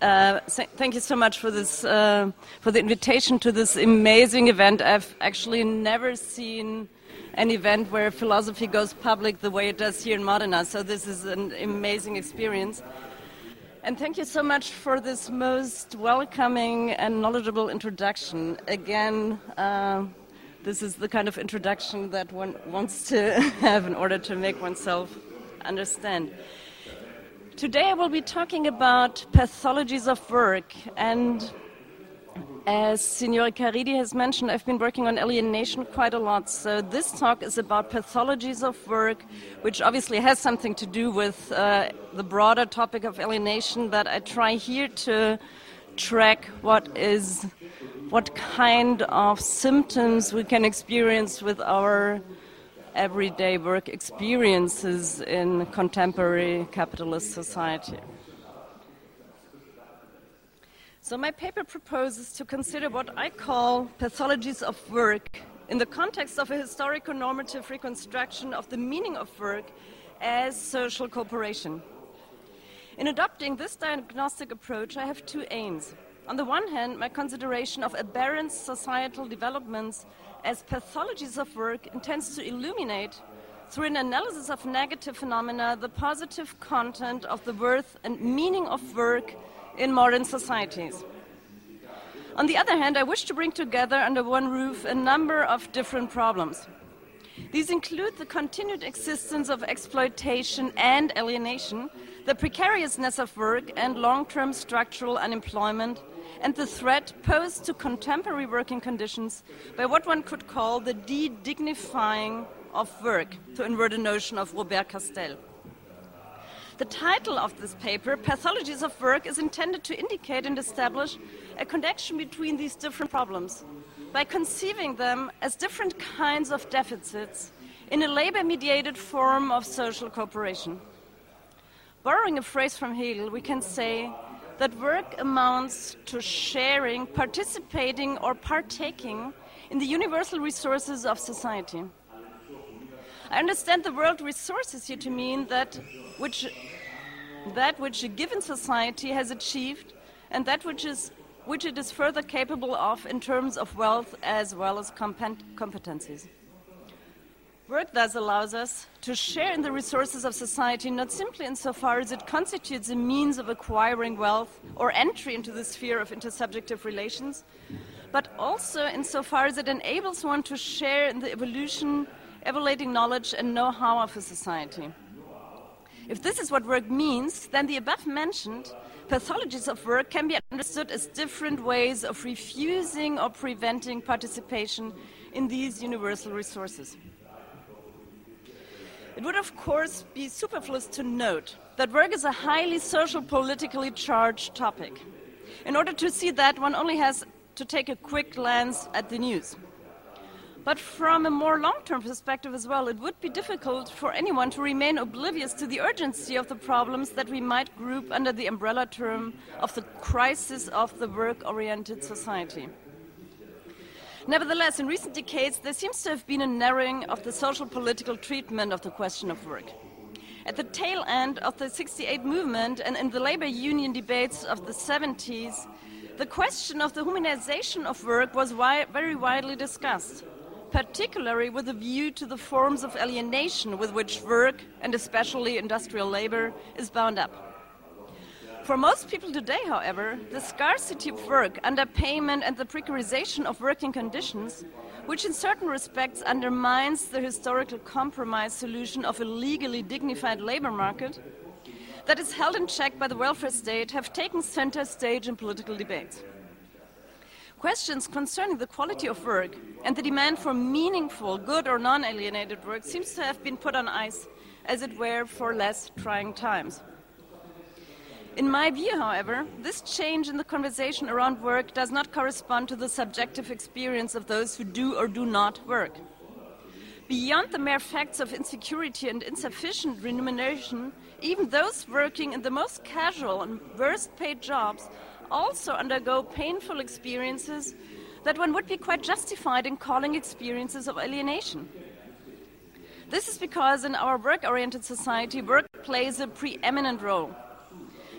Uh, thank you so much for this, uh, for the invitation to this amazing event. I've actually never seen an event where philosophy goes public the way it does here in Modena. So this is an amazing experience. And thank you so much for this most welcoming and knowledgeable introduction. Again, uh, this is the kind of introduction that one wants to have in order to make oneself understand. Today I will be talking about pathologies of work and as Signora Caridi has mentioned, I've been working on alienation quite a lot. So this talk is about pathologies of work, which obviously has something to do with uh, the broader topic of alienation. But I try here to track what is, what kind of symptoms we can experience with our everyday work experiences in contemporary capitalist society. So, my paper proposes to consider what I call pathologies of work in the context of a historical normative reconstruction of the meaning of work as social cooperation. In adopting this diagnostic approach, I have two aims. On the one hand, my consideration of aberrant societal developments as pathologies of work intends to illuminate, through an analysis of negative phenomena, the positive content of the worth and meaning of work in modern societies. On the other hand, I wish to bring together under one roof a number of different problems. These include the continued existence of exploitation and alienation, the precariousness of work and long term structural unemployment, and the threat posed to contemporary working conditions by what one could call the de dignifying of work, to invert a notion of Robert Castel. The title of this paper, Pathologies of Work, is intended to indicate and establish a connection between these different problems by conceiving them as different kinds of deficits in a labor mediated form of social cooperation. Borrowing a phrase from Hegel, we can say that work amounts to sharing, participating, or partaking in the universal resources of society. I understand the world resources here to mean that which, that which a given society has achieved and that which, is, which it is further capable of in terms of wealth as well as competencies. Work thus allows us to share in the resources of society not simply insofar as it constitutes a means of acquiring wealth or entry into the sphere of intersubjective relations, but also insofar as it enables one to share in the evolution evaluating knowledge and know how of a society. If this is what work means, then the above mentioned pathologies of work can be understood as different ways of refusing or preventing participation in these universal resources. It would, of course, be superfluous to note that work is a highly social politically charged topic. In order to see that, one only has to take a quick glance at the news. But from a more long term perspective as well, it would be difficult for anyone to remain oblivious to the urgency of the problems that we might group under the umbrella term of the crisis of the work oriented society. Nevertheless, in recent decades, there seems to have been a narrowing of the social political treatment of the question of work. At the tail end of the 68 movement and in the labor union debates of the 70s, the question of the humanization of work was wi- very widely discussed particularly with a view to the forms of alienation with which work, and especially industrial labor, is bound up. For most people today, however, the scarcity of work, underpayment, and the precarization of working conditions, which in certain respects undermines the historical compromise solution of a legally dignified labor market, that is held in check by the welfare state, have taken center stage in political debates. Questions concerning the quality of work and the demand for meaningful, good or non alienated work seems to have been put on ice, as it were, for less trying times. In my view, however, this change in the conversation around work does not correspond to the subjective experience of those who do or do not work. Beyond the mere facts of insecurity and insufficient remuneration, even those working in the most casual and worst paid jobs also undergo painful experiences that one would be quite justified in calling experiences of alienation. This is because in our work oriented society, work plays a preeminent role.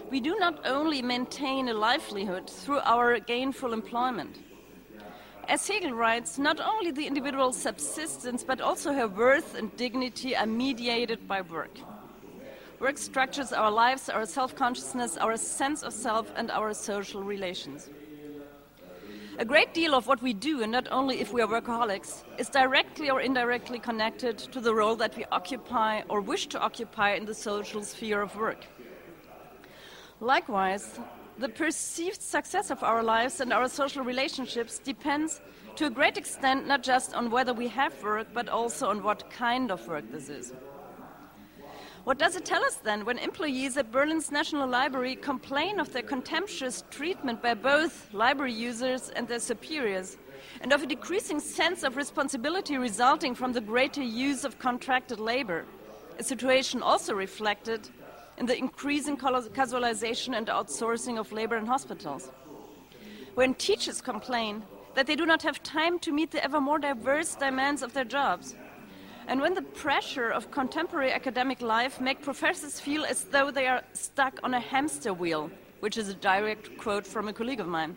We do not only maintain a livelihood through our gainful employment. As Hegel writes, not only the individual's subsistence, but also her worth and dignity are mediated by work. Work structures our lives, our self consciousness, our sense of self, and our social relations. A great deal of what we do, and not only if we are workaholics, is directly or indirectly connected to the role that we occupy or wish to occupy in the social sphere of work. Likewise, the perceived success of our lives and our social relationships depends to a great extent not just on whether we have work, but also on what kind of work this is. What does it tell us then when employees at Berlin's National Library complain of their contemptuous treatment by both library users and their superiors, and of a decreasing sense of responsibility resulting from the greater use of contracted labor? A situation also reflected in the increasing casualization and outsourcing of labor in hospitals. When teachers complain that they do not have time to meet the ever more diverse demands of their jobs, and when the pressure of contemporary academic life make professors feel as though they are stuck on a hamster wheel, which is a direct quote from a colleague of mine.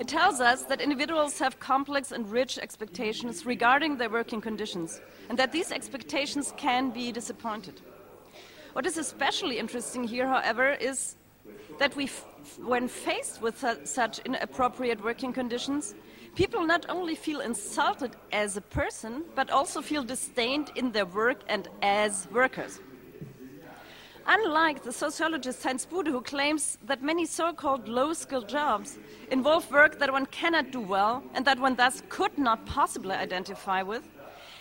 It tells us that individuals have complex and rich expectations regarding their working conditions, and that these expectations can be disappointed. What is especially interesting here, however, is that we, when faced with such inappropriate working conditions, people not only feel insulted as a person, but also feel disdained in their work and as workers. Unlike the sociologist Heinz Bude, who claims that many so called low skilled jobs involve work that one cannot do well and that one thus could not possibly identify with,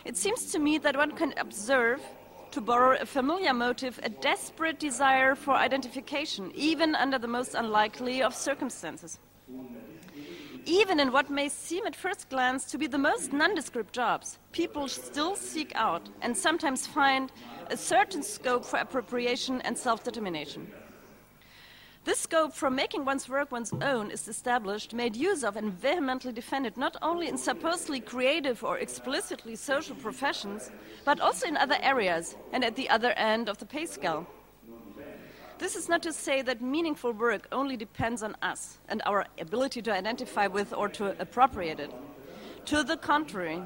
it seems to me that one can observe to borrow a familiar motive, a desperate desire for identification, even under the most unlikely of circumstances. Even in what may seem at first glance to be the most nondescript jobs, people still seek out and sometimes find a certain scope for appropriation and self determination. This scope for making one's work one's own is established, made use of, and vehemently defended not only in supposedly creative or explicitly social professions, but also in other areas and at the other end of the pay scale. This is not to say that meaningful work only depends on us and our ability to identify with or to appropriate it. To the contrary.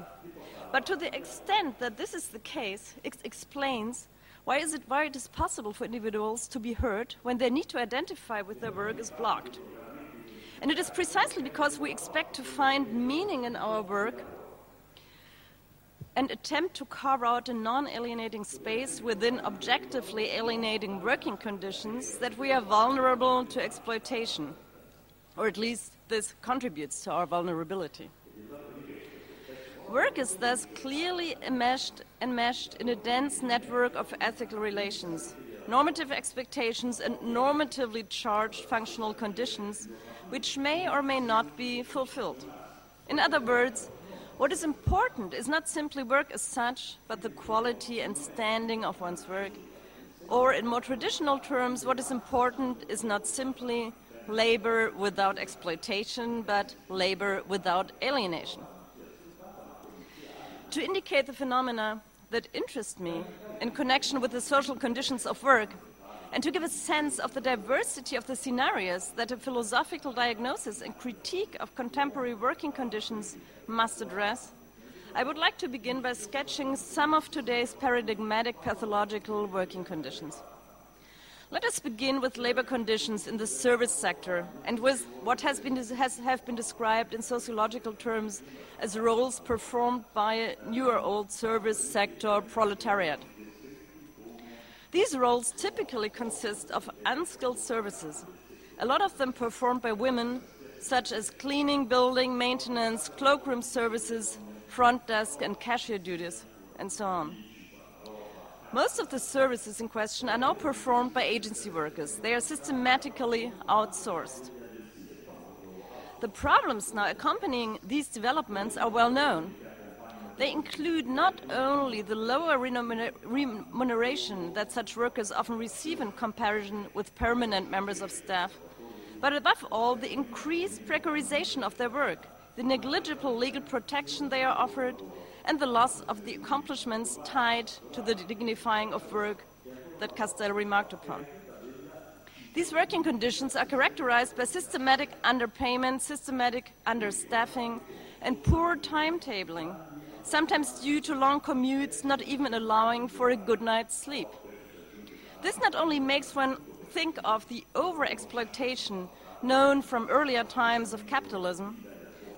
But to the extent that this is the case, it explains why is it why it is possible for individuals to be heard when their need to identify with their work is blocked? And it is precisely because we expect to find meaning in our work and attempt to carve out a non alienating space within objectively alienating working conditions that we are vulnerable to exploitation, or at least this contributes to our vulnerability. Work is thus clearly enmeshed, enmeshed in a dense network of ethical relations, normative expectations, and normatively charged functional conditions which may or may not be fulfilled. In other words, what is important is not simply work as such, but the quality and standing of one's work. Or, in more traditional terms, what is important is not simply labor without exploitation, but labor without alienation. To indicate the phenomena that interest me in connection with the social conditions of work, and to give a sense of the diversity of the scenarios that a philosophical diagnosis and critique of contemporary working conditions must address, I would like to begin by sketching some of today's paradigmatic pathological working conditions. Let us begin with labor conditions in the service sector and with what has been, has, have been described in sociological terms as roles performed by a newer old service sector proletariat. These roles typically consist of unskilled services, a lot of them performed by women, such as cleaning, building, maintenance, cloakroom services, front desk and cashier duties, and so on. Most of the services in question are now performed by agency workers. They are systematically outsourced. The problems now accompanying these developments are well known. They include not only the lower remuneration that such workers often receive in comparison with permanent members of staff, but above all, the increased precarization of their work, the negligible legal protection they are offered, and the loss of the accomplishments tied to the dignifying of work that Castel remarked upon. These working conditions are characterized by systematic underpayment, systematic understaffing, and poor timetabling, sometimes due to long commutes, not even allowing for a good night's sleep. This not only makes one think of the overexploitation known from earlier times of capitalism,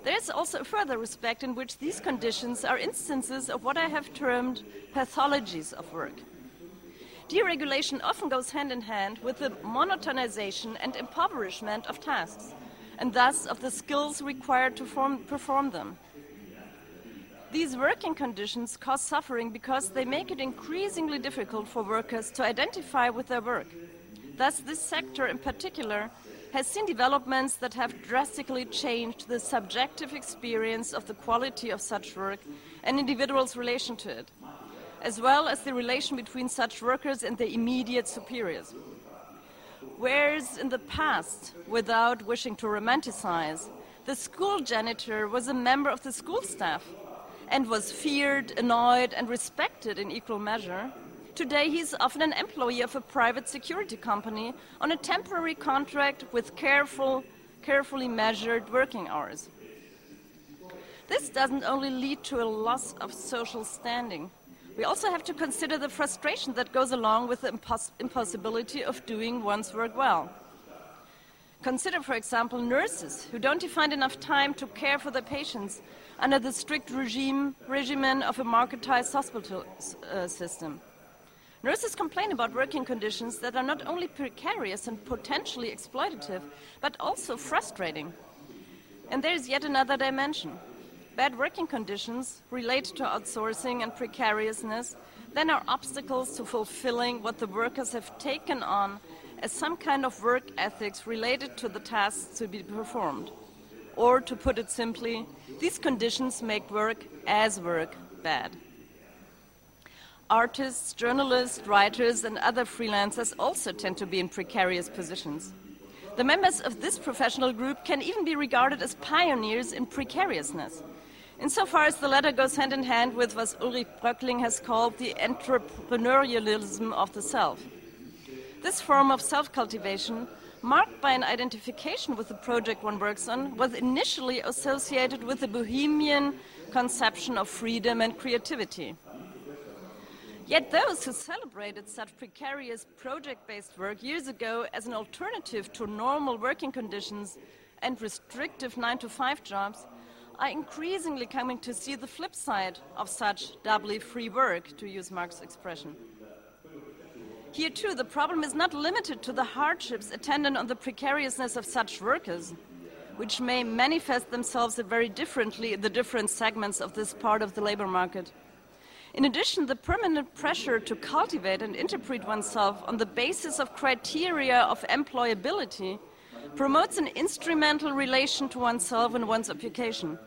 there is also a further respect in which these conditions are instances of what I have termed pathologies of work. Deregulation often goes hand in hand with the monotonization and impoverishment of tasks, and thus of the skills required to form, perform them. These working conditions cause suffering because they make it increasingly difficult for workers to identify with their work. Thus, this sector in particular has seen developments that have drastically changed the subjective experience of the quality of such work and individuals' relation to it as well as the relation between such workers and their immediate superiors. Whereas in the past, without wishing to romanticize, the school janitor was a member of the school staff and was feared, annoyed, and respected in equal measure, today he is often an employee of a private security company on a temporary contract with careful, carefully measured working hours. This doesn't only lead to a loss of social standing, we also have to consider the frustration that goes along with the impos impossibility of doing one's work well. Consider, for example, nurses who don't find enough time to care for their patients under the strict regime regimen of a marketized hospital uh, system. Nurses complain about working conditions that are not only precarious and potentially exploitative, but also frustrating. And there is yet another dimension. Bad working conditions relate to outsourcing and precariousness, then are obstacles to fulfilling what the workers have taken on as some kind of work ethics related to the tasks to be performed. Or, to put it simply, these conditions make work as work bad. Artists, journalists, writers, and other freelancers also tend to be in precarious positions. The members of this professional group can even be regarded as pioneers in precariousness. Insofar as the latter goes hand in hand with what Ulrich Bröckling has called the entrepreneurialism of the self. This form of self cultivation, marked by an identification with the project one works on, was initially associated with the bohemian conception of freedom and creativity. Yet those who celebrated such precarious project based work years ago as an alternative to normal working conditions and restrictive 9 to 5 jobs are increasingly coming to see the flip side of such doubly free work, to use Marx's expression. Here, too, the problem is not limited to the hardships attendant on the precariousness of such workers, which may manifest themselves very differently in the different segments of this part of the labor market. In addition, the permanent pressure to cultivate and interpret oneself on the basis of criteria of employability promotes an instrumental relation to oneself and one's occupation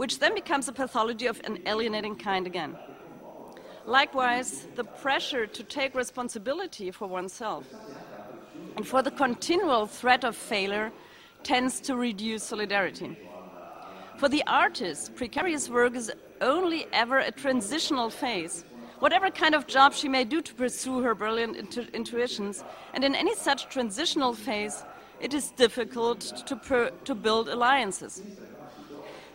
which then becomes a pathology of an alienating kind again. Likewise, the pressure to take responsibility for oneself and for the continual threat of failure tends to reduce solidarity. For the artist, precarious work is only ever a transitional phase. Whatever kind of job she may do to pursue her brilliant intu intuitions, and in any such transitional phase, it is difficult to, to build alliances.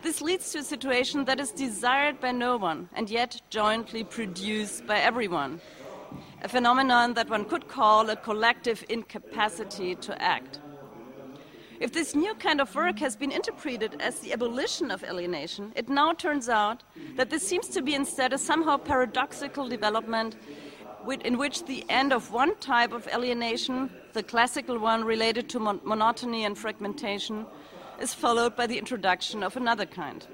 This leads to a situation that is desired by no one and yet jointly produced by everyone. A phenomenon that one could call a collective incapacity to act. If this new kind of work has been interpreted as the abolition of alienation, it now turns out that this seems to be instead a somehow paradoxical development in which the end of one type of alienation, the classical one related to mon monotony and fragmentation, is followed by the introduction of another kind.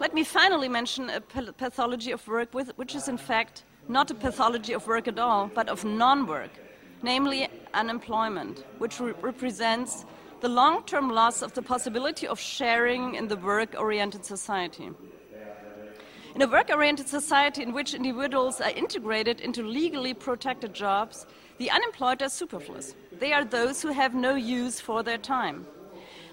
Let me finally mention a pathology of work with, which is in fact not a pathology of work at all, but of non work, namely unemployment, which re represents the long term loss of the possibility of sharing in the work oriented society. In a work oriented society in which individuals are integrated into legally protected jobs, the unemployed are superfluous. They are those who have no use for their time.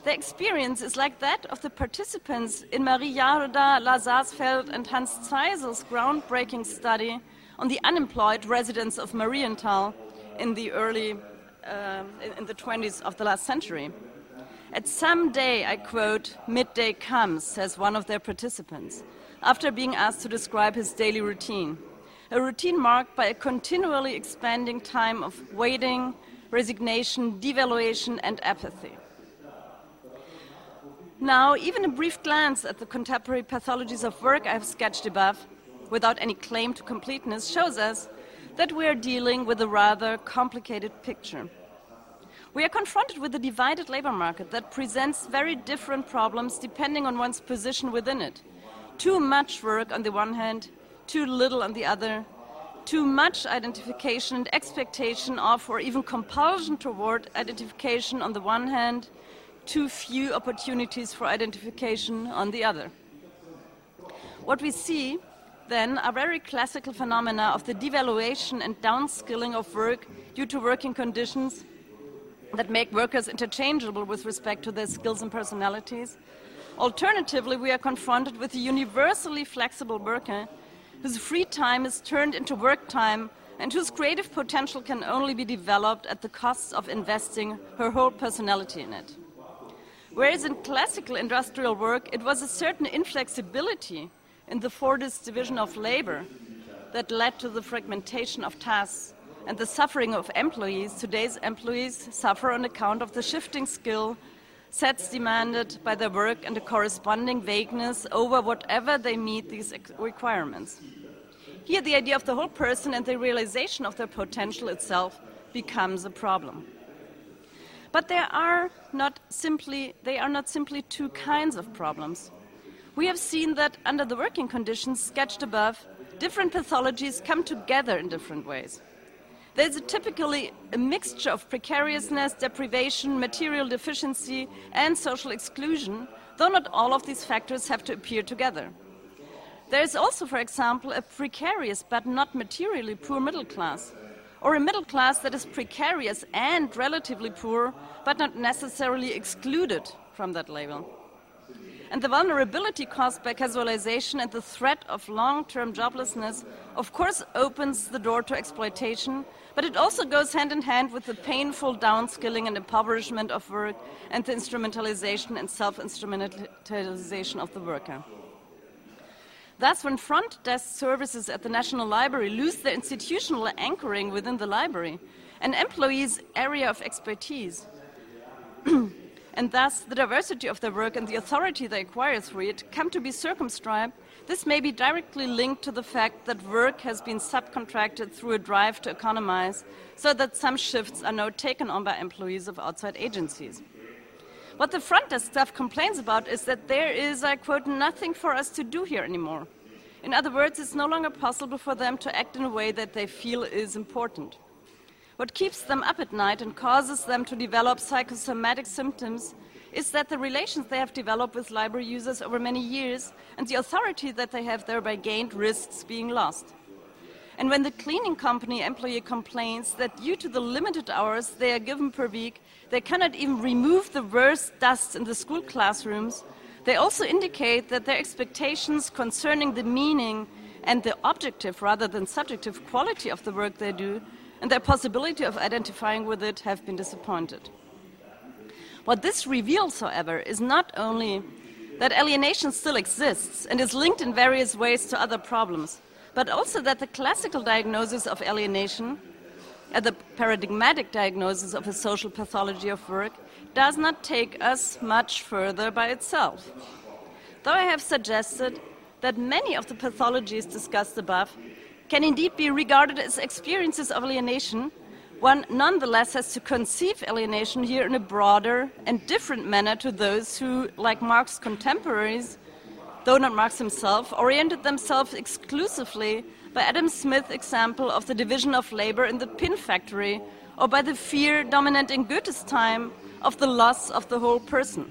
The experience is like that of the participants in Marie Jahoda, Lazarsfeld, and Hans Zeisel's groundbreaking study on the unemployed residents of Marienthal in the early um, in, the 20s of the last century. At some day, I quote, midday comes, says one of their participants, after being asked to describe his daily routine. A routine marked by a continually expanding time of waiting, resignation, devaluation, and apathy. Now, even a brief glance at the contemporary pathologies of work I have sketched above, without any claim to completeness, shows us that we are dealing with a rather complicated picture. We are confronted with a divided labor market that presents very different problems depending on one's position within it. Too much work on the one hand, too little on the other, too much identification and expectation of, or even compulsion toward identification on the one hand, too few opportunities for identification on the other. What we see then are very classical phenomena of the devaluation and downskilling of work due to working conditions that make workers interchangeable with respect to their skills and personalities. Alternatively, we are confronted with a universally flexible worker whose free time is turned into work time and whose creative potential can only be developed at the cost of investing her whole personality in it. Whereas in classical industrial work, it was a certain inflexibility in the Fordist division of labor that led to the fragmentation of tasks and the suffering of employees. Today's employees suffer on account of the shifting skill sets demanded by their work and the corresponding vagueness over whatever they meet these requirements. Here, the idea of the whole person and the realization of their potential itself becomes a problem. But there are not simply, they are not simply two kinds of problems. We have seen that under the working conditions sketched above, different pathologies come together in different ways. There's a typically a mixture of precariousness, deprivation, material deficiency, and social exclusion, though not all of these factors have to appear together. There is also, for example, a precarious but not materially poor middle class, or a middle class that is precarious and relatively poor, but not necessarily excluded from that label. And the vulnerability caused by casualization and the threat of long term joblessness, of course, opens the door to exploitation, but it also goes hand in hand with the painful downskilling and impoverishment of work and the instrumentalization and self instrumentalization of the worker. Thus, when front desk services at the National Library lose their institutional anchoring within the library, an employee's area of expertise, and thus the diversity of their work and the authority they acquire through it come to be circumscribed, this may be directly linked to the fact that work has been subcontracted through a drive to economize, so that some shifts are now taken on by employees of outside agencies. What the front desk staff complains about is that there is, I quote, nothing for us to do here anymore. In other words, it's no longer possible for them to act in a way that they feel is important. What keeps them up at night and causes them to develop psychosomatic symptoms is that the relations they have developed with library users over many years and the authority that they have thereby gained risks being lost. And when the cleaning company employee complains that due to the limited hours they are given per week, they cannot even remove the worst dust in the school classrooms, they also indicate that their expectations concerning the meaning and the objective rather than subjective quality of the work they do and their possibility of identifying with it have been disappointed. What this reveals, however, is not only that alienation still exists and is linked in various ways to other problems, but also that the classical diagnosis of alienation, the paradigmatic diagnosis of a social pathology of work, does not take us much further by itself. Though I have suggested that many of the pathologies discussed above can indeed be regarded as experiences of alienation, one nonetheless has to conceive alienation here in a broader and different manner to those who, like Marx's contemporaries, though not Marx himself, oriented themselves exclusively by Adam Smith's example of the division of labor in the pin factory, or by the fear dominant in Goethe's time of the loss of the whole person.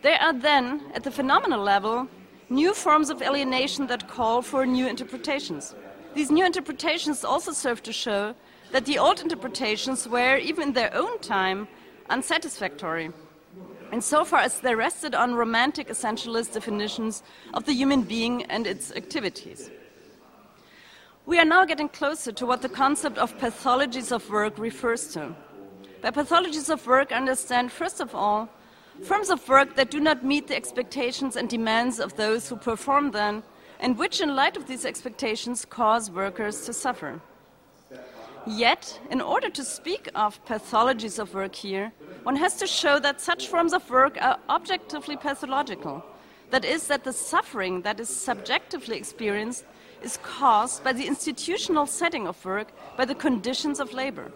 There are then, at the phenomenal level, new forms of alienation that call for new interpretations. These new interpretations also serve to show that the old interpretations were, even in their own time, unsatisfactory, insofar as they rested on romantic essentialist definitions of the human being and its activities. We are now getting closer to what the concept of pathologies of work refers to. By pathologies of work, I understand, first of all, forms of work that do not meet the expectations and demands of those who perform them, and which, in light of these expectations, cause workers to suffer. Yet, in order to speak of pathologies of work here, one has to show that such forms of work are objectively pathological. That is, that the suffering that is subjectively experienced is caused by the institutional setting of work, by the conditions of labor.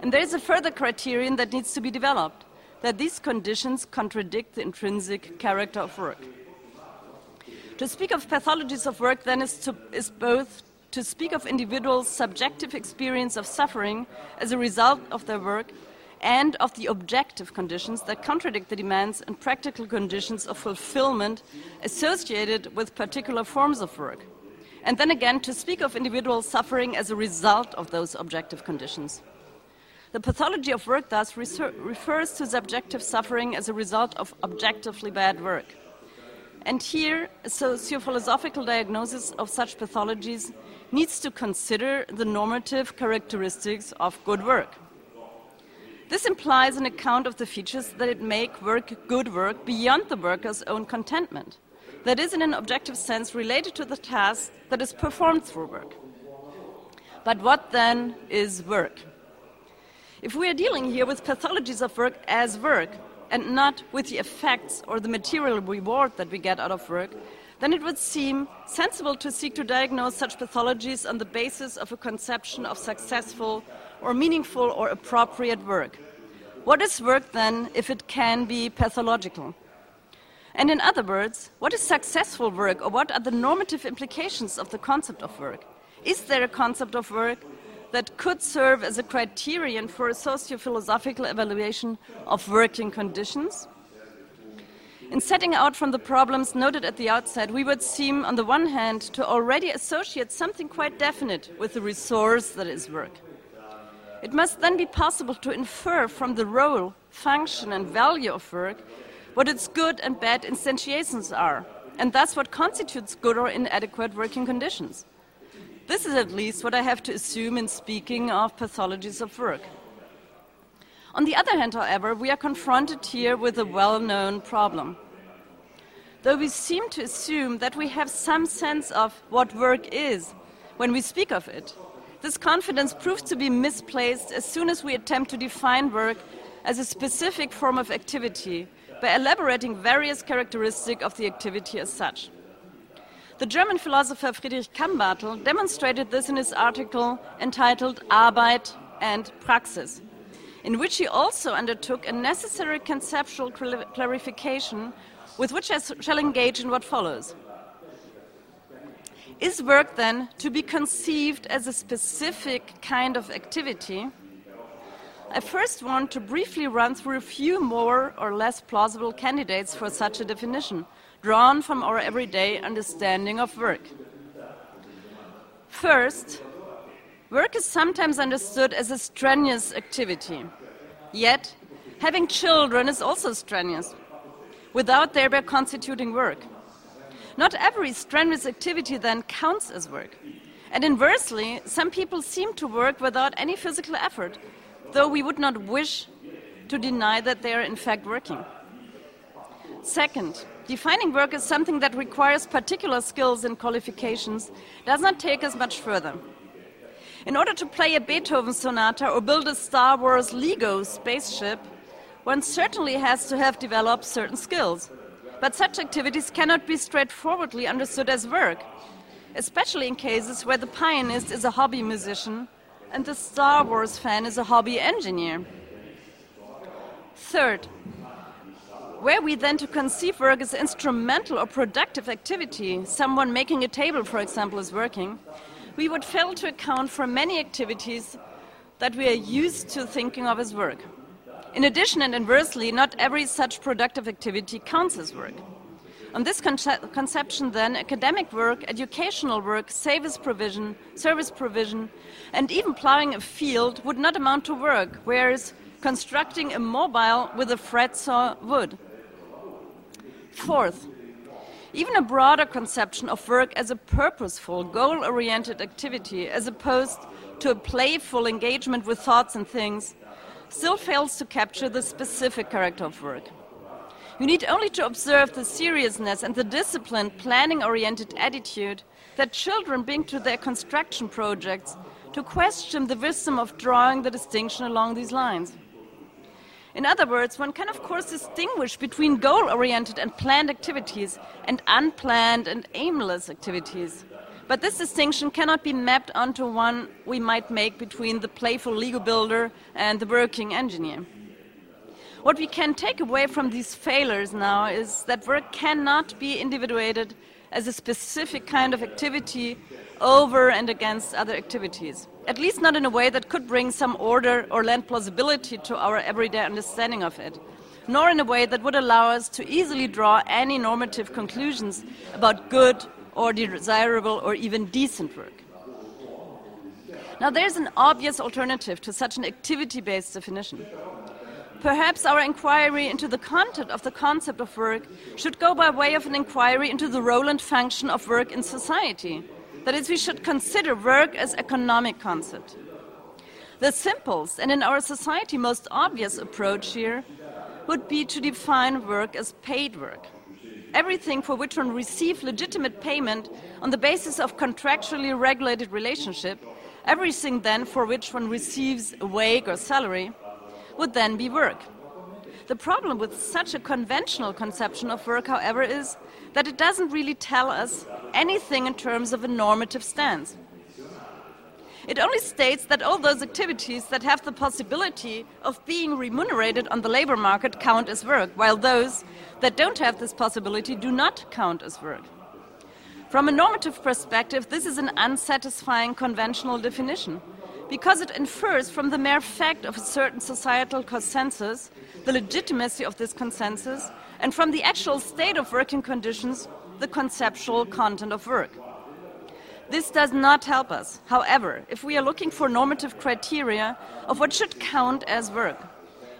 And there is a further criterion that needs to be developed that these conditions contradict the intrinsic character of work. To speak of pathologies of work, then, is, to, is both to speak of individuals' subjective experience of suffering as a result of their work and of the objective conditions that contradict the demands and practical conditions of fulfillment associated with particular forms of work. And then again, to speak of individual suffering as a result of those objective conditions. The pathology of work thus refers to subjective suffering as a result of objectively bad work. And here, a sociophilosophical diagnosis of such pathologies needs to consider the normative characteristics of good work. This implies an account of the features that make work good work beyond the worker's own contentment, that is, in an objective sense, related to the task that is performed through work. But what then is work? If we are dealing here with pathologies of work as work, and not with the effects or the material reward that we get out of work, then it would seem sensible to seek to diagnose such pathologies on the basis of a conception of successful or meaningful or appropriate work. What is work then if it can be pathological? And in other words, what is successful work or what are the normative implications of the concept of work? Is there a concept of work that could serve as a criterion for a socio-philosophical evaluation of working conditions. In setting out from the problems noted at the outset, we would seem, on the one hand, to already associate something quite definite with the resource that is work. It must then be possible to infer from the role, function, and value of work what its good and bad instantiations are, and thus what constitutes good or inadequate working conditions. This is at least what I have to assume in speaking of pathologies of work. On the other hand, however, we are confronted here with a well known problem. Though we seem to assume that we have some sense of what work is when we speak of it, this confidence proves to be misplaced as soon as we attempt to define work as a specific form of activity by elaborating various characteristics of the activity as such. The German philosopher Friedrich Kambartel demonstrated this in his article entitled Arbeit and Praxis, in which he also undertook a necessary conceptual clarification with which I shall engage in what follows. Is work then to be conceived as a specific kind of activity? I first want to briefly run through a few more or less plausible candidates for such a definition drawn from our everyday understanding of work. First, work is sometimes understood as a strenuous activity. Yet, having children is also strenuous, without thereby constituting work. Not every strenuous activity then counts as work. And inversely, some people seem to work without any physical effort, though we would not wish to deny that they are in fact working. Second, defining work as something that requires particular skills and qualifications does not take us much further. In order to play a Beethoven sonata or build a Star Wars Lego spaceship, one certainly has to have developed certain skills. But such activities cannot be straightforwardly understood as work, especially in cases where the pianist is a hobby musician and the Star Wars fan is a hobby engineer. Third, were we then to conceive work as instrumental or productive activity, someone making a table, for example, is working, we would fail to account for many activities that we are used to thinking of as work. In addition and inversely, not every such productive activity counts as work. On this conce conception, then, academic work, educational work, service provision, service provision, and even plowing a field would not amount to work, whereas constructing a mobile with a fret saw would. Fourth, even a broader conception of work as a purposeful, goal oriented activity, as opposed to a playful engagement with thoughts and things, still fails to capture the specific character of work. You need only to observe the seriousness and the disciplined, planning oriented attitude that children bring to their construction projects to question the wisdom of drawing the distinction along these lines. In other words, one can of course distinguish between goal oriented and planned activities and unplanned and aimless activities. But this distinction cannot be mapped onto one we might make between the playful Lego builder and the working engineer. What we can take away from these failures now is that work cannot be individuated as a specific kind of activity over and against other activities, at least not in a way that could bring some order or lend plausibility to our everyday understanding of it, nor in a way that would allow us to easily draw any normative conclusions about good or desirable or even decent work. Now, there's an obvious alternative to such an activity based definition. Perhaps our inquiry into the content of the concept of work should go by way of an inquiry into the role and function of work in society. That is, we should consider work as economic concept. The simplest and in our society most obvious approach here would be to define work as paid work everything for which one receives legitimate payment on the basis of contractually regulated relationship, everything then for which one receives a wage or salary, would then be work. The problem with such a conventional conception of work, however, is that it doesn't really tell us anything in terms of a normative stance. It only states that all those activities that have the possibility of being remunerated on the labor market count as work, while those that don't have this possibility do not count as work. From a normative perspective, this is an unsatisfying conventional definition because it infers from the mere fact of a certain societal consensus the legitimacy of this consensus, and from the actual state of working conditions, the conceptual content of work. This does not help us, however, if we are looking for normative criteria of what should count as work.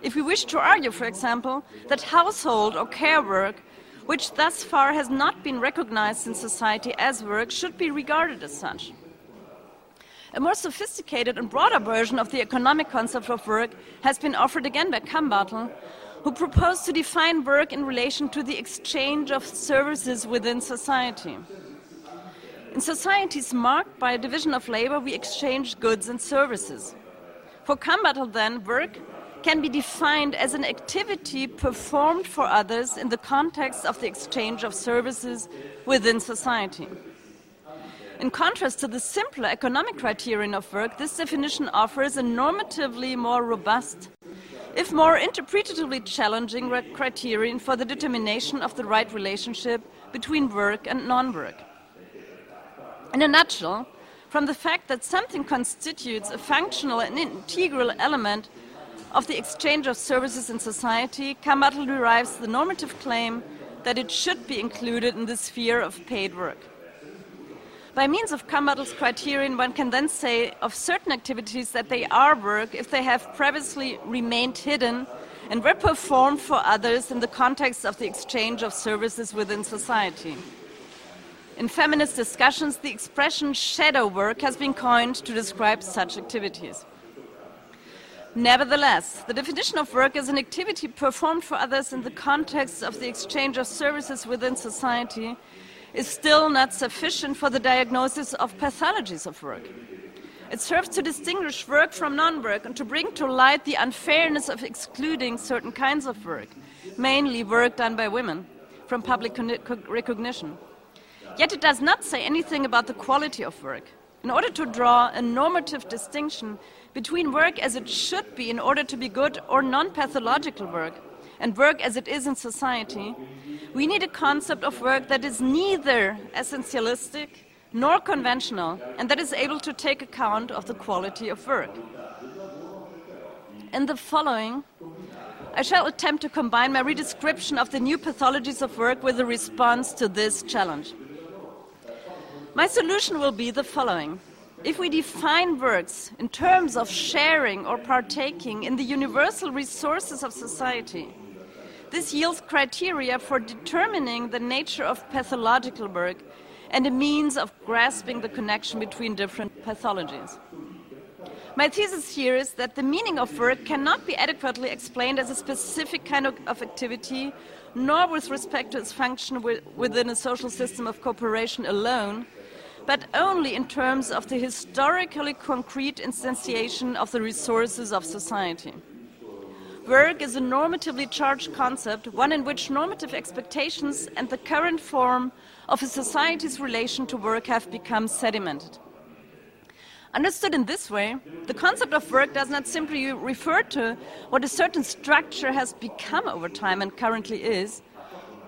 If we wish to argue, for example, that household or care work, which thus far has not been recognized in society as work, should be regarded as such. A more sophisticated and broader version of the economic concept of work has been offered again by Kambartel, who proposed to define work in relation to the exchange of services within society. In societies marked by a division of labor, we exchange goods and services. For Kambartel, then, work can be defined as an activity performed for others in the context of the exchange of services within society. In contrast to the simpler economic criterion of work, this definition offers a normatively more robust, if more interpretatively challenging criterion for the determination of the right relationship between work and non work. In a nutshell, from the fact that something constitutes a functional and integral element of the exchange of services in society, Kambartel derives the normative claim that it should be included in the sphere of paid work. By means of Kambartel's criterion, one can then say of certain activities that they are work if they have previously remained hidden and were performed for others in the context of the exchange of services within society. In feminist discussions, the expression shadow work has been coined to describe such activities. Nevertheless, the definition of work as an activity performed for others in the context of the exchange of services within society is still not sufficient for the diagnosis of pathologies of work. It serves to distinguish work from non work and to bring to light the unfairness of excluding certain kinds of work, mainly work done by women, from public recognition. Yet it does not say anything about the quality of work. In order to draw a normative distinction between work as it should be in order to be good or non pathological work, and work as it is in society, we need a concept of work that is neither essentialistic nor conventional and that is able to take account of the quality of work. In the following, I shall attempt to combine my redescription of the new pathologies of work with a response to this challenge. My solution will be the following. If we define works in terms of sharing or partaking in the universal resources of society, This yields criteria for determining the nature of pathological work and a means of grasping the connection between different pathologies. My thesis here is that the meaning of work cannot be adequately explained as a specific kind of, activity, nor with respect to its function within a social system of cooperation alone, but only in terms of the historically concrete instantiation of the resources of society. Work is a normatively charged concept, one in which normative expectations and the current form of a society's relation to work have become sedimented. Understood in this way, the concept of work does not simply refer to what a certain structure has become over time and currently is,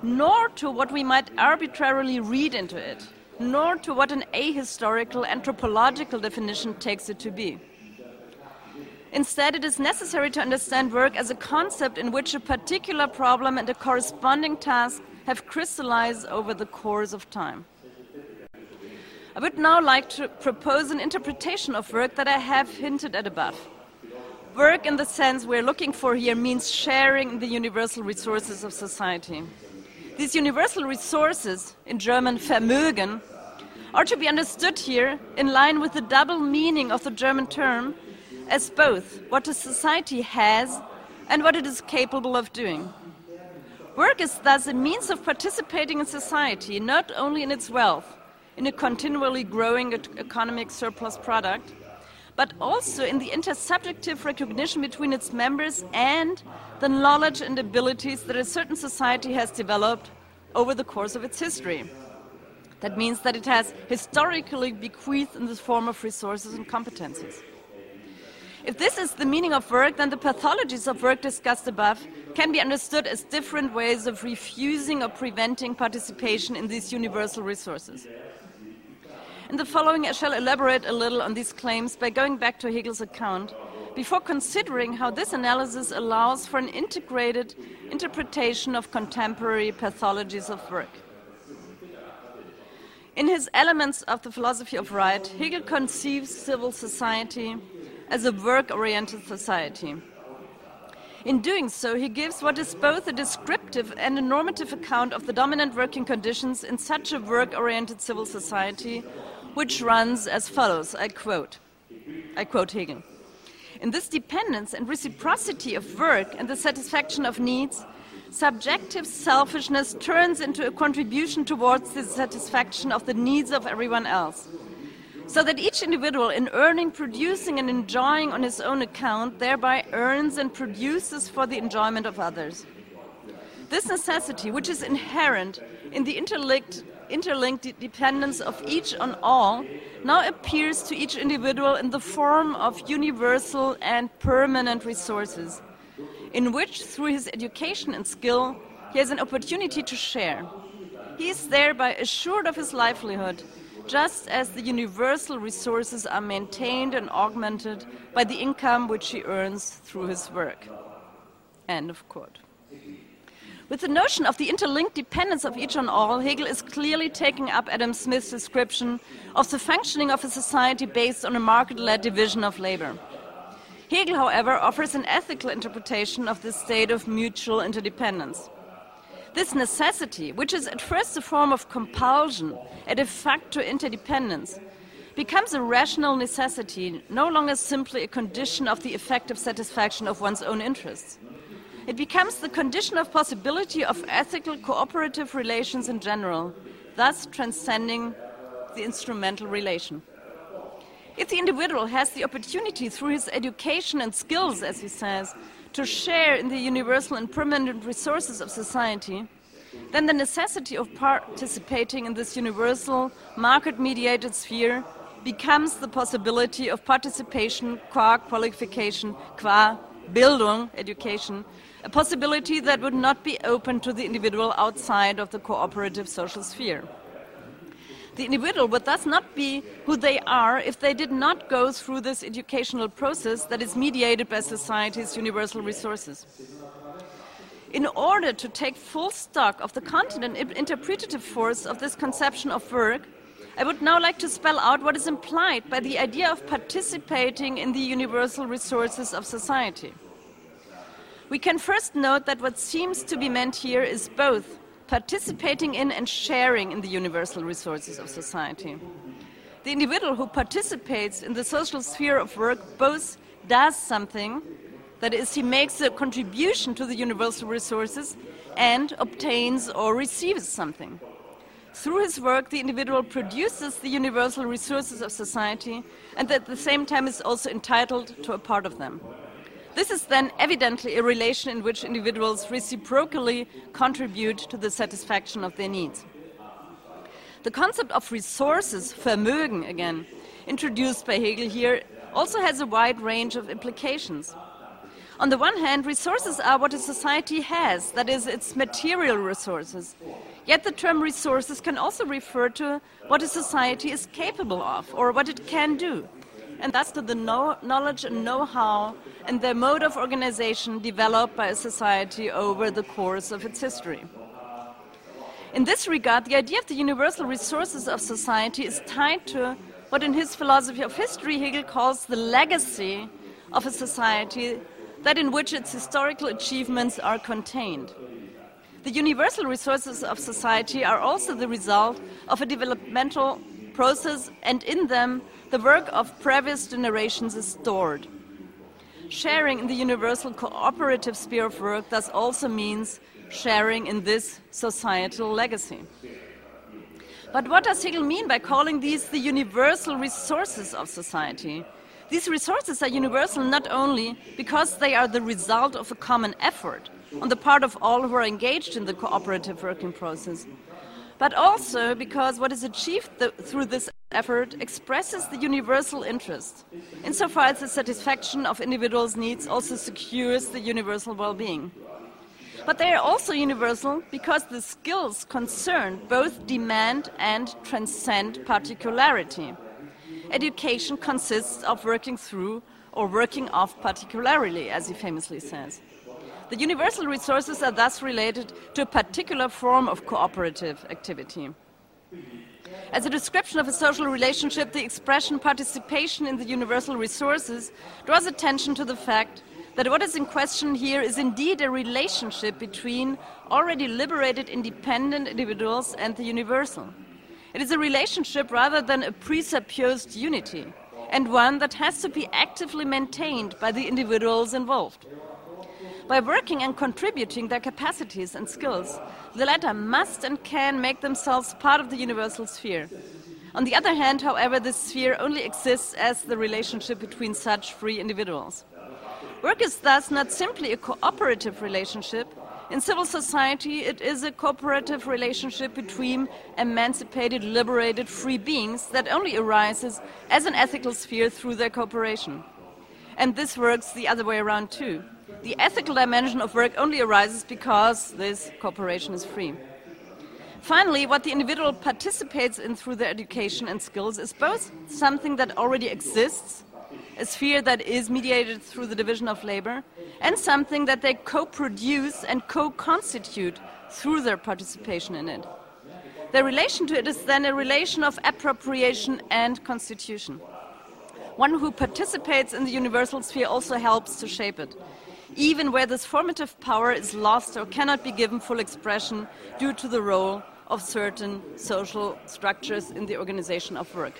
nor to what we might arbitrarily read into it, nor to what an ahistorical anthropological definition takes it to be. Instead, it is necessary to understand work as a concept in which a particular problem and a corresponding task have crystallized over the course of time. I would now like to propose an interpretation of work that I have hinted at above. Work, in the sense we're looking for here, means sharing the universal resources of society. These universal resources, in German Vermögen, are to be understood here in line with the double meaning of the German term as both what a society has and what it is capable of doing. Work is thus a means of participating in society, not only in its wealth, in a continually growing economic surplus product, but also in the intersubjective recognition between its members and the knowledge and abilities that a certain society has developed over the course of its history. That means that it has historically bequeathed in the form of resources and competencies. If this is the meaning of work, then the pathologies of work discussed above can be understood as different ways of refusing or preventing participation in these universal resources. In the following, I shall elaborate a little on these claims by going back to Hegel's account before considering how this analysis allows for an integrated interpretation of contemporary pathologies of work. In his Elements of the Philosophy of Right, Hegel conceives civil society as a work oriented society. In doing so, he gives what is both a descriptive and a normative account of the dominant working conditions in such a work oriented civil society which runs as follows I quote, I quote Hegel. In this dependence and reciprocity of work and the satisfaction of needs, subjective selfishness turns into a contribution towards the satisfaction of the needs of everyone else. So that each individual, in earning, producing, and enjoying on his own account, thereby earns and produces for the enjoyment of others. This necessity, which is inherent in the intellect interlinked dependence of each on all now appears to each individual in the form of universal and permanent resources, in which, through his education and skill, he has an opportunity to share. He is thereby assured of his livelihood, just as the universal resources are maintained and augmented by the income which he earns through his work. End of quote. With the notion of the interlinked dependence of each on all, Hegel is clearly taking up Adam Smith's description of the functioning of a society based on a market led division of labor. Hegel, however, offers an ethical interpretation of this state of mutual interdependence. This necessity, which is at first a form of compulsion, a de facto interdependence, becomes a rational necessity, no longer simply a condition of the effective satisfaction of one's own interests. It becomes the condition of possibility of ethical cooperative relations in general, thus transcending the instrumental relation. If the individual has the opportunity through his education and skills, as he says, to share in the universal and permanent resources of society, then the necessity of participating in this universal market mediated sphere becomes the possibility of participation qua qualification, qua Bildung, education, a possibility that would not be open to the individual outside of the cooperative social sphere. The individual would thus not be who they are if they did not go through this educational process that is mediated by society's universal resources. In order to take full stock of the content and interpretative force of this conception of work, I would now like to spell out what is implied by the idea of participating in the universal resources of society. We can first note that what seems to be meant here is both participating in and sharing in the universal resources of society. The individual who participates in the social sphere of work both does something, that is, he makes a contribution to the universal resources, and obtains or receives something. Through his work, the individual produces the universal resources of society and at the same time is also entitled to a part of them. This is then evidently a relation in which individuals reciprocally contribute to the satisfaction of their needs. The concept of resources, Vermögen again, introduced by Hegel here, also has a wide range of implications. On the one hand, resources are what a society has, that is, its material resources. Yet the term resources can also refer to what a society is capable of or what it can do, and thus to the knowledge and know how and the mode of organization developed by a society over the course of its history. In this regard, the idea of the universal resources of society is tied to what in his philosophy of history Hegel calls the legacy of a society that in which its historical achievements are contained. The universal resources of society are also the result of a developmental process, and in them, the work of previous generations is stored. Sharing in the universal cooperative sphere of work thus also means sharing in this societal legacy. But what does Hegel mean by calling these the universal resources of society? These resources are universal not only because they are the result of a common effort, on the part of all who are engaged in the cooperative working process, but also because what is achieved th through this effort expresses the universal interest, insofar as the satisfaction of individuals' needs also secures the universal well being. But they are also universal because the skills concerned both demand and transcend particularity. Education consists of working through or working off particularly, as he famously says. The universal resources are thus related to a particular form of cooperative activity. As a description of a social relationship, the expression participation in the universal resources draws attention to the fact that what is in question here is indeed a relationship between already liberated independent individuals and the universal. It is a relationship rather than a presupposed unity, and one that has to be actively maintained by the individuals involved. By working and contributing their capacities and skills, the latter must and can make themselves part of the universal sphere. On the other hand, however, this sphere only exists as the relationship between such free individuals. Work is thus not simply a cooperative relationship. In civil society, it is a cooperative relationship between emancipated, liberated, free beings that only arises as an ethical sphere through their cooperation. And this works the other way around too. The ethical dimension of work only arises because this cooperation is free. Finally, what the individual participates in through their education and skills is both something that already exists, a sphere that is mediated through the division of labor, and something that they co produce and co constitute through their participation in it. Their relation to it is then a relation of appropriation and constitution. One who participates in the universal sphere also helps to shape it even where this formative power is lost or cannot be given full expression due to the role of certain social structures in the organization of work.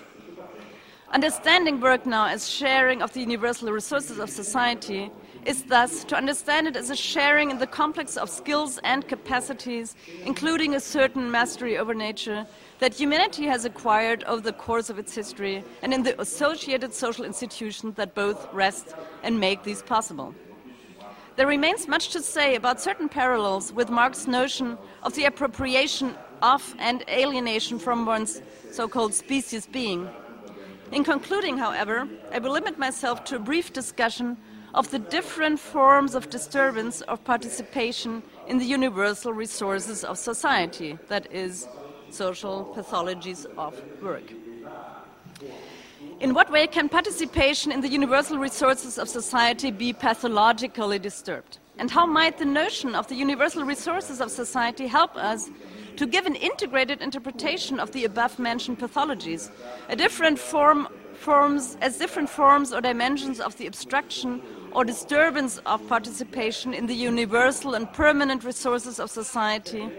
Understanding work now as sharing of the universal resources of society is thus to understand it as a sharing in the complex of skills and capacities, including a certain mastery over nature, that humanity has acquired over the course of its history and in the associated social institutions that both rest and make these possible. There remains much to say about certain parallels with Marx's notion of the appropriation of and alienation from one's so called species being. In concluding, however, I will limit myself to a brief discussion of the different forms of disturbance of participation in the universal resources of society, that is, social pathologies of work. In what way can participation in the universal resources of society be pathologically disturbed? And how might the notion of the universal resources of society help us to give an integrated interpretation of the above mentioned pathologies, a different form, forms, as different forms or dimensions of the obstruction or disturbance of participation in the universal and permanent resources of society.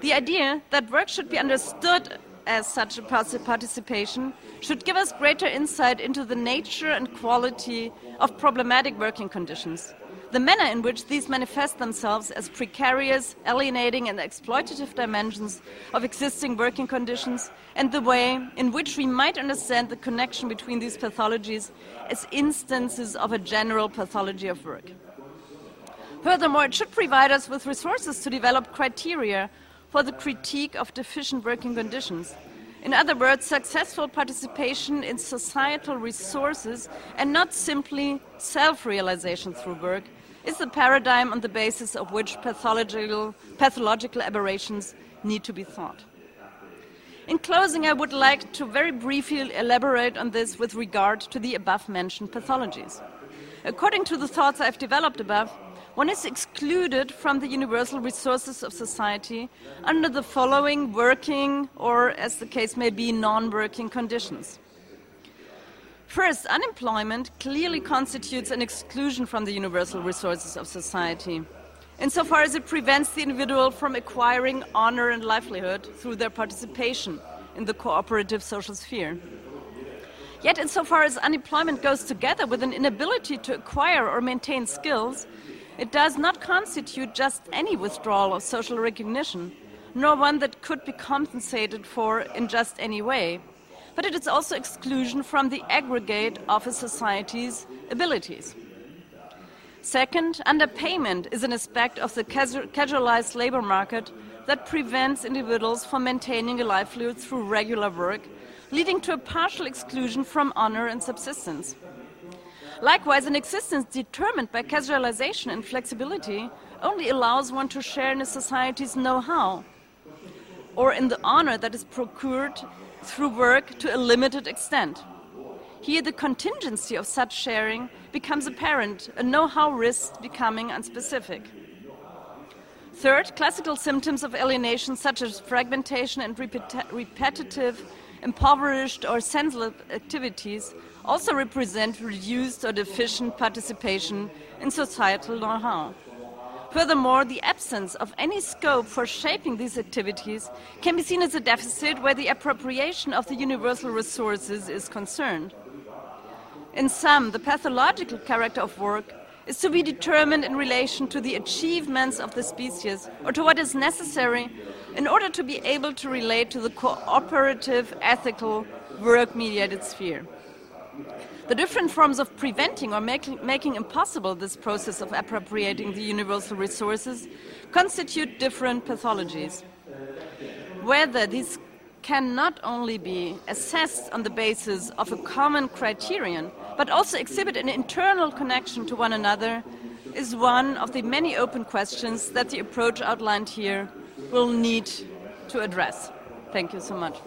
The idea that work should be understood as such a participation should give us greater insight into the nature and quality of problematic working conditions the manner in which these manifest themselves as precarious, alienating, and exploitative dimensions of existing working conditions, and the way in which we might understand the connection between these pathologies as instances of a general pathology of work. Furthermore, it should provide us with resources to develop criteria for the critique of deficient working conditions. In other words, successful participation in societal resources and not simply self realization through work is the paradigm on the basis of which pathological, pathological aberrations need to be thought. In closing, I would like to very briefly elaborate on this with regard to the above mentioned pathologies. According to the thoughts I've developed above, one is excluded from the universal resources of society under the following working, or as the case may be, non working conditions. First, unemployment clearly constitutes an exclusion from the universal resources of society, insofar as it prevents the individual from acquiring honor and livelihood through their participation in the cooperative social sphere. Yet, insofar as unemployment goes together with an inability to acquire or maintain skills, it does not constitute just any withdrawal of social recognition, nor one that could be compensated for in just any way but it is also exclusion from the aggregate of a society's abilities. Second, underpayment is an aspect of the casualized labor market that prevents individuals from maintaining a livelihood through regular work, leading to a partial exclusion from honor and subsistence. Likewise, an existence determined by casualization and flexibility only allows one to share in a society's know how or in the honor that is procured through work to a limited extent. Here, the contingency of such sharing becomes apparent, a know how risk becoming unspecific. Third, classical symptoms of alienation, such as fragmentation and repeti repetitive, impoverished, or senseless activities, also represent reduced or deficient participation in societal know how. Furthermore, the absence of any scope for shaping these activities can be seen as a deficit where the appropriation of the universal resources is concerned. In sum, the pathological character of work is to be determined in relation to the achievements of the species or to what is necessary in order to be able to relate to the cooperative, ethical, work mediated sphere. The different forms of preventing or making, making impossible this process of appropriating the universal resources constitute different pathologies. Whether these can not only be assessed on the basis of a common criterion, but also exhibit an internal connection to one another, is one of the many open questions that the approach outlined here will need to address. Thank you so much.